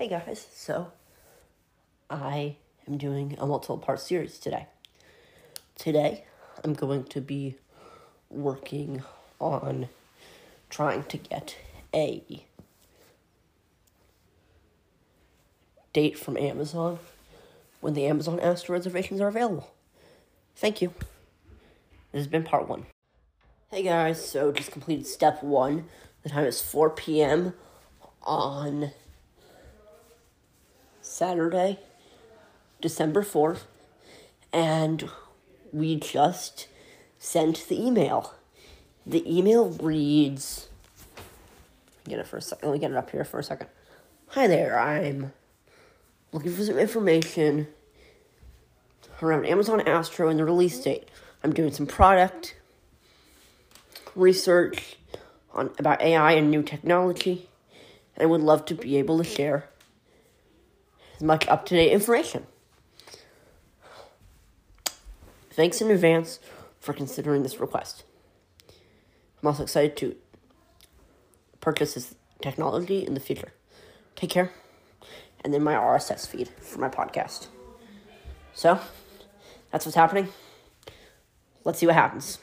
Hey guys, so I am doing a multiple part series today. Today, I'm going to be working on trying to get a date from Amazon when the Amazon Astro reservations are available. Thank you. This has been part one. Hey guys, so just completed step one. The time is 4 p.m. on Saturday, December 4th, and we just sent the email. The email reads get it for a second. Let me get it up here for a second. Hi there, I'm looking for some information around Amazon Astro and the release date. I'm doing some product research on about AI and new technology, and I would love to be able to share as much up to date information. Thanks in advance for considering this request. I'm also excited to purchase this technology in the future. Take care. And then my RSS feed for my podcast. So, that's what's happening. Let's see what happens.